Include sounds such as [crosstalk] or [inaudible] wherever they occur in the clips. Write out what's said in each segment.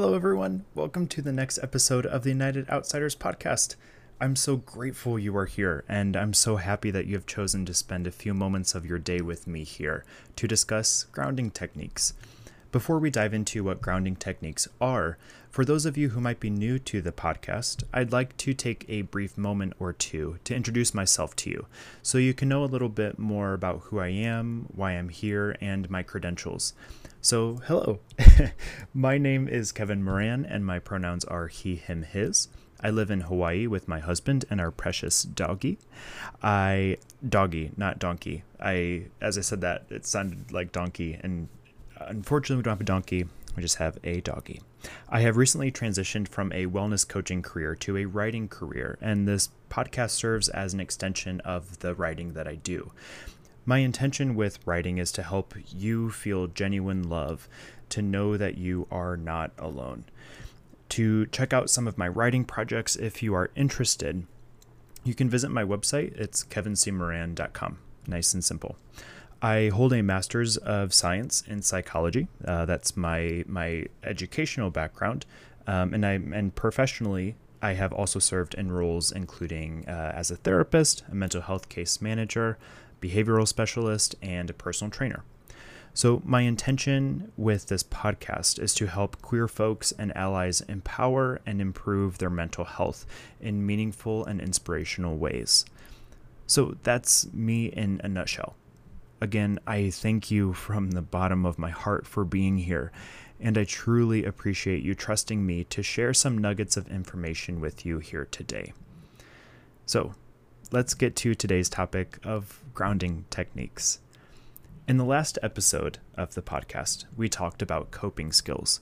Hello, everyone. Welcome to the next episode of the United Outsiders podcast. I'm so grateful you are here, and I'm so happy that you have chosen to spend a few moments of your day with me here to discuss grounding techniques. Before we dive into what grounding techniques are, for those of you who might be new to the podcast, I'd like to take a brief moment or two to introduce myself to you so you can know a little bit more about who I am, why I'm here, and my credentials. So, hello. [laughs] my name is Kevin Moran, and my pronouns are he, him, his. I live in Hawaii with my husband and our precious doggy. I doggy, not donkey. I as I said that it sounded like donkey, and unfortunately we don't have a donkey. We just have a doggy. I have recently transitioned from a wellness coaching career to a writing career, and this podcast serves as an extension of the writing that I do. My intention with writing is to help you feel genuine love, to know that you are not alone. To check out some of my writing projects if you are interested, you can visit my website. It's kevincmoran.com. Nice and simple. I hold a master's of science in psychology. Uh, that's my my educational background, um, and I and professionally, I have also served in roles including uh, as a therapist, a mental health case manager, behavioral specialist, and a personal trainer. So, my intention with this podcast is to help queer folks and allies empower and improve their mental health in meaningful and inspirational ways. So, that's me in a nutshell. Again, I thank you from the bottom of my heart for being here, and I truly appreciate you trusting me to share some nuggets of information with you here today. So, let's get to today's topic of grounding techniques. In the last episode of the podcast, we talked about coping skills.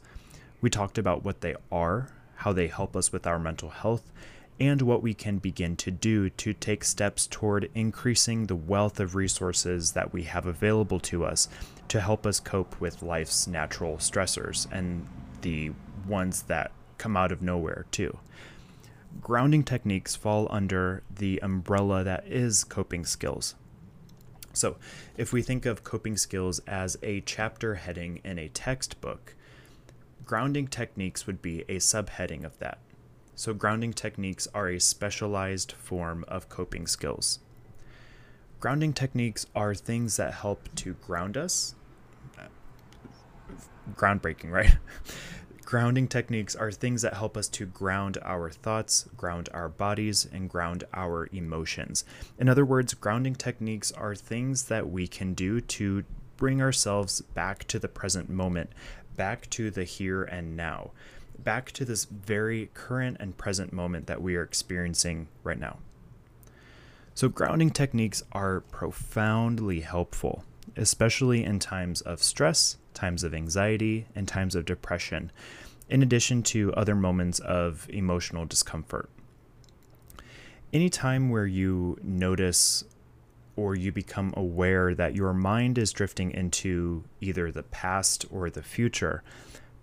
We talked about what they are, how they help us with our mental health, and what we can begin to do to take steps toward increasing the wealth of resources that we have available to us to help us cope with life's natural stressors and the ones that come out of nowhere, too grounding techniques fall under the umbrella that is coping skills. So, if we think of coping skills as a chapter heading in a textbook, grounding techniques would be a subheading of that. So, grounding techniques are a specialized form of coping skills. Grounding techniques are things that help to ground us. Groundbreaking, right? [laughs] Grounding techniques are things that help us to ground our thoughts, ground our bodies, and ground our emotions. In other words, grounding techniques are things that we can do to bring ourselves back to the present moment, back to the here and now, back to this very current and present moment that we are experiencing right now. So, grounding techniques are profoundly helpful, especially in times of stress, times of anxiety, and times of depression, in addition to other moments of emotional discomfort. Any time where you notice or you become aware that your mind is drifting into either the past or the future,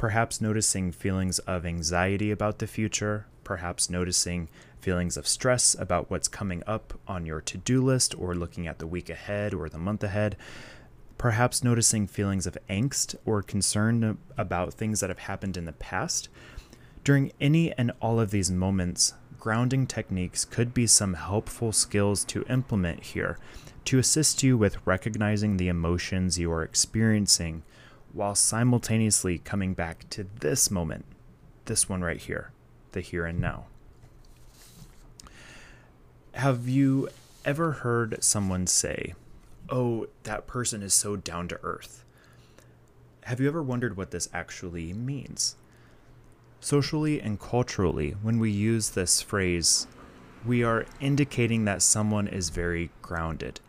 perhaps noticing feelings of anxiety about the future, perhaps noticing feelings of stress about what's coming up on your to do list or looking at the week ahead or the month ahead, perhaps noticing feelings of angst or concern about things that have happened in the past. During any and all of these moments, grounding techniques could be some helpful skills to implement here to assist you with recognizing the emotions you are experiencing while simultaneously coming back to this moment, this one right here, the here and now. Have you ever heard someone say, oh, that person is so down to earth. Have you ever wondered what this actually means? Socially and culturally, when we use this phrase, we are indicating that someone is very grounded,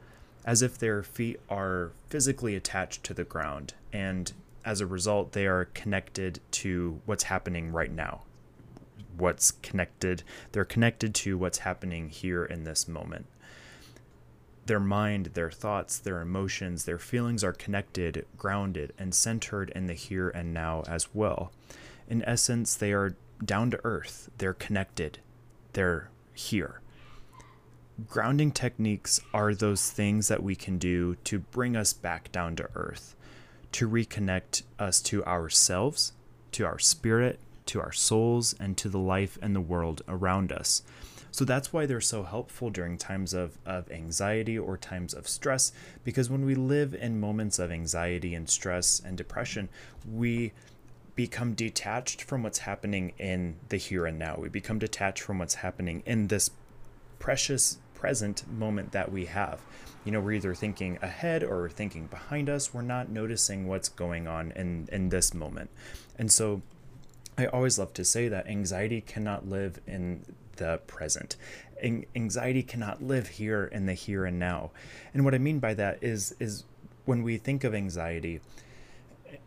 as if their feet are physically attached to the ground, and as a result, they are connected to what's happening right now. What's connected, they're connected to what's happening here in this moment their mind, their thoughts, their emotions, their feelings are connected, grounded, and centered in the here and now as well. In essence, they are down to earth, they're connected, they're here. Grounding techniques are those things that we can do to bring us back down to earth, to reconnect us to ourselves, to our spirit, to our souls, and to the life and the world around us. So that's why they're so helpful during times of, of anxiety or times of stress, because when we live in moments of anxiety and stress and depression, we become detached from what's happening in the here and now. We become detached from what's happening in this precious present moment that we have. You know, we're either thinking ahead or thinking behind us. We're not noticing what's going on in, in this moment. And so I always love to say that anxiety cannot live in the present. Anxiety cannot live here in the here and now. And what I mean by that is is when we think of anxiety,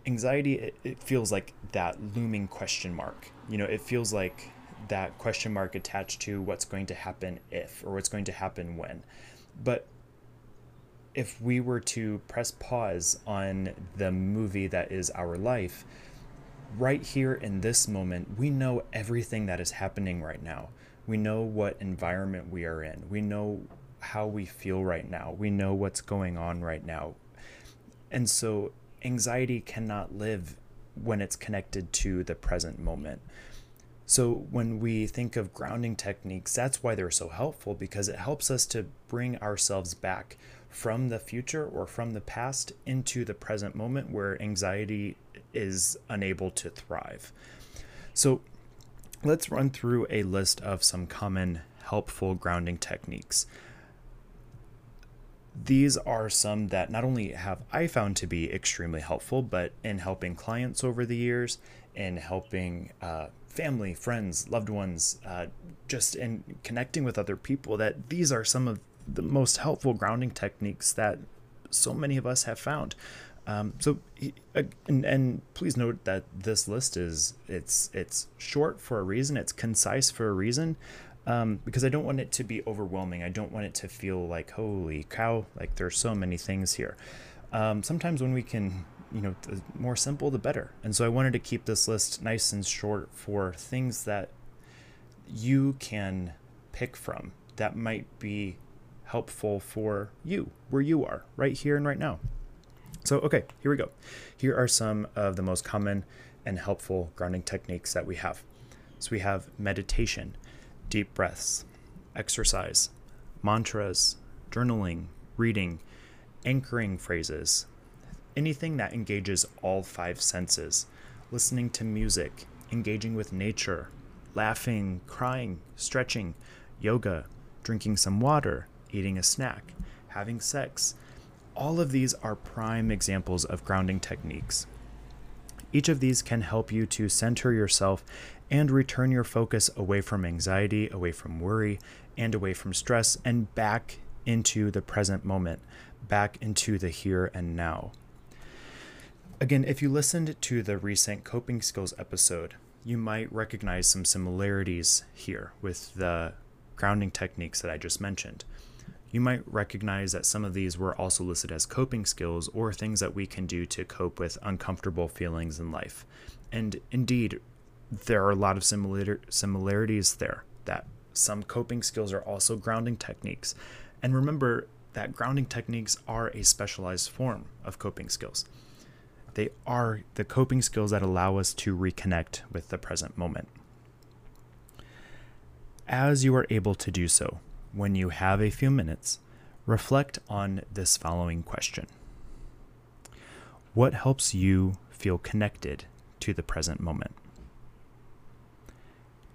anxiety it, it feels like that looming question mark. You know, it feels like that question mark attached to what's going to happen if or what's going to happen when. But if we were to press pause on the movie that is our life, right here in this moment, we know everything that is happening right now. We know what environment we are in. We know how we feel right now. We know what's going on right now. And so anxiety cannot live when it's connected to the present moment. So when we think of grounding techniques, that's why they're so helpful because it helps us to bring ourselves back from the future or from the past into the present moment where anxiety is unable to thrive. So let's run through a list of some common helpful grounding techniques. These are some that not only have I found to be extremely helpful, but in helping clients over the years, in helping uh, family, friends, loved ones, uh, just in connecting with other people, that these are some of the most helpful grounding techniques that so many of us have found. Um, so, and, and please note that this list is it's it's short for a reason. It's concise for a reason, um, because I don't want it to be overwhelming. I don't want it to feel like holy cow, like there's so many things here. Um, sometimes when we can, you know, the more simple the better. And so I wanted to keep this list nice and short for things that you can pick from that might be helpful for you where you are right here and right now. So, okay, here we go. Here are some of the most common and helpful grounding techniques that we have. So, we have meditation, deep breaths, exercise, mantras, journaling, reading, anchoring phrases, anything that engages all five senses, listening to music, engaging with nature, laughing, crying, stretching, yoga, drinking some water, eating a snack, having sex all of these are prime examples of grounding techniques. Each of these can help you to center yourself and return your focus away from anxiety, away from worry, and away from stress, and back into the present moment, back into the here and now. Again, if you listened to the recent coping skills episode, you might recognize some similarities here with the grounding techniques that I just mentioned you might recognize that some of these were also listed as coping skills or things that we can do to cope with uncomfortable feelings in life. And indeed, there are a lot of similar similarities there that some coping skills are also grounding techniques. And remember that grounding techniques are a specialized form of coping skills. They are the coping skills that allow us to reconnect with the present moment. As you are able to do so, when you have a few minutes, reflect on this following question What helps you feel connected to the present moment?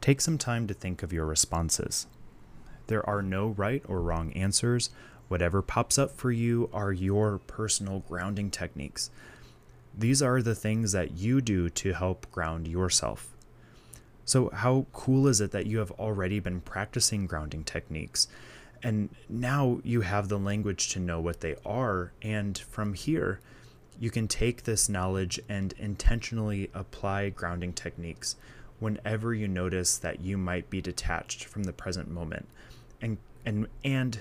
Take some time to think of your responses. There are no right or wrong answers. Whatever pops up for you are your personal grounding techniques. These are the things that you do to help ground yourself. So, how cool is it that you have already been practicing grounding techniques? And now you have the language to know what they are. And from here, you can take this knowledge and intentionally apply grounding techniques whenever you notice that you might be detached from the present moment. And, and, and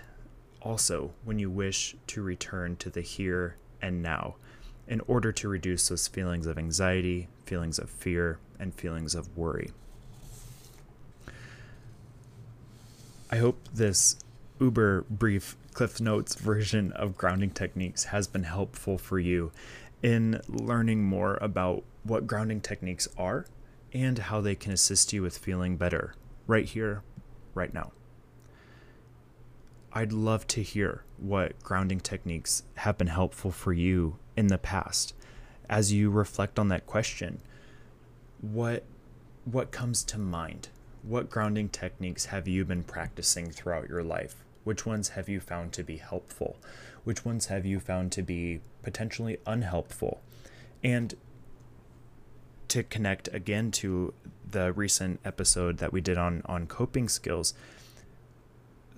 also when you wish to return to the here and now in order to reduce those feelings of anxiety, feelings of fear, and feelings of worry. I hope this uber brief Cliff Notes version of grounding techniques has been helpful for you in learning more about what grounding techniques are and how they can assist you with feeling better right here, right now. I'd love to hear what grounding techniques have been helpful for you in the past. As you reflect on that question, what what comes to mind? What grounding techniques have you been practicing throughout your life? Which ones have you found to be helpful? Which ones have you found to be potentially unhelpful? And to connect again to the recent episode that we did on on coping skills,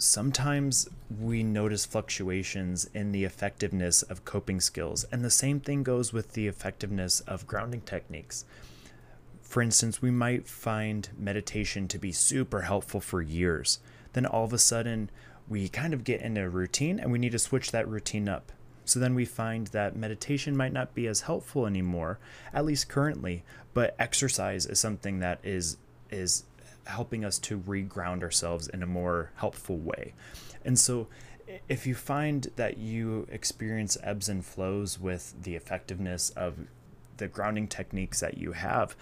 sometimes we notice fluctuations in the effectiveness of coping skills, and the same thing goes with the effectiveness of grounding techniques. For instance, we might find meditation to be super helpful for years. Then all of a sudden, we kind of get into a routine and we need to switch that routine up. So then we find that meditation might not be as helpful anymore, at least currently, but exercise is something that is is helping us to reground ourselves in a more helpful way. And so if you find that you experience ebbs and flows with the effectiveness of the grounding techniques that you have,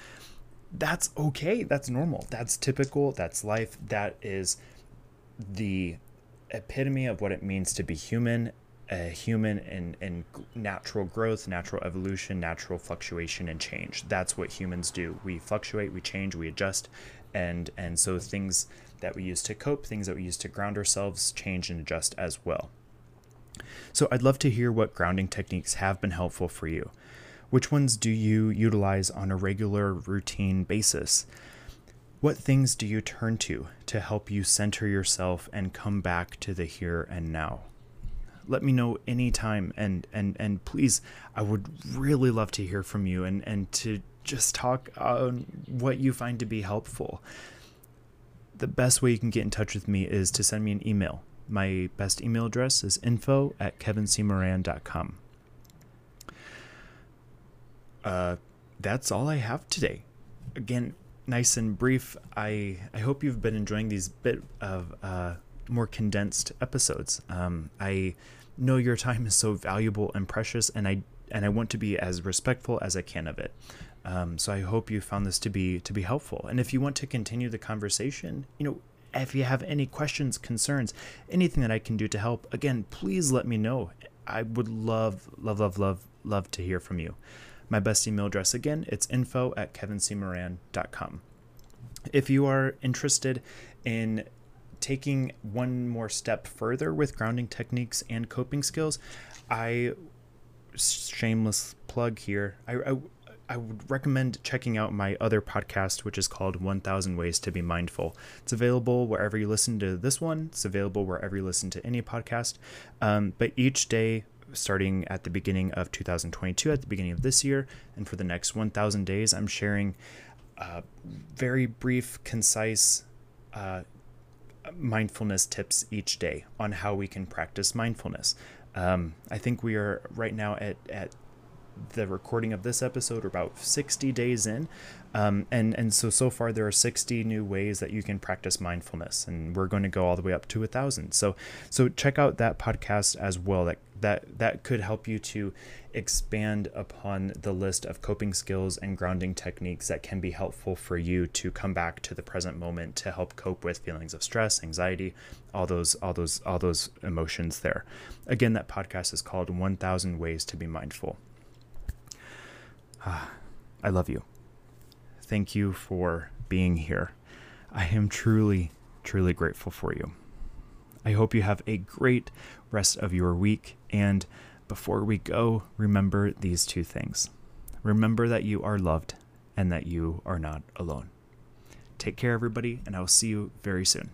that's okay. That's normal. That's typical. That's life. That is the epitome of what it means to be human a human in, in natural growth, natural evolution, natural fluctuation, and change. That's what humans do. We fluctuate, we change, we adjust, and and so things that we use to cope, things that we use to ground ourselves, change and adjust as well. So I'd love to hear what grounding techniques have been helpful for you. Which ones do you utilize on a regular routine basis? What things do you turn to to help you center yourself and come back to the here and now? Let me know anytime and and and please I would really love to hear from you and and to just talk on what you find to be helpful. The best way you can get in touch with me is to send me an email. My best email address is info at kevincmoran.com. Uh, that's all I have today. Again, nice and brief. I I hope you've been enjoying these bit of uh, more condensed episodes. Um, I know your time is so valuable and precious, and I and I want to be as respectful as I can of it. Um, so I hope you found this to be to be helpful. And if you want to continue the conversation, you know, if you have any questions, concerns, anything that I can do to help, again, please let me know. I would love, love, love, love, love to hear from you. My best email address again, it's info at kevincmoran.com. If you are interested in taking one more step further with grounding techniques and coping skills, I shameless plug here. I, I, I would recommend checking out my other podcast, which is called 1000 Ways to Be Mindful. It's available wherever you listen to this one, it's available wherever you listen to any podcast. Um, but each day, starting at the beginning of 2022, at the beginning of this year, and for the next 1000 days, I'm sharing uh, very brief, concise uh, mindfulness tips each day on how we can practice mindfulness. Um, I think we are right now at, at the recording of this episode, we're about 60 days in. Um, and, and so, so far, there are 60 new ways that you can practice mindfulness, and we're going to go all the way up to a thousand. So, so check out that podcast as well. That, that, that could help you to expand upon the list of coping skills and grounding techniques that can be helpful for you to come back to the present moment to help cope with feelings of stress, anxiety, all those, all those, all those emotions there. Again, that podcast is called 1000 Ways to Be Mindful. [sighs] I love you. Thank you for being here. I am truly, truly grateful for you. I hope you have a great rest of your week. And before we go, remember these two things. Remember that you are loved and that you are not alone. Take care, everybody, and I will see you very soon.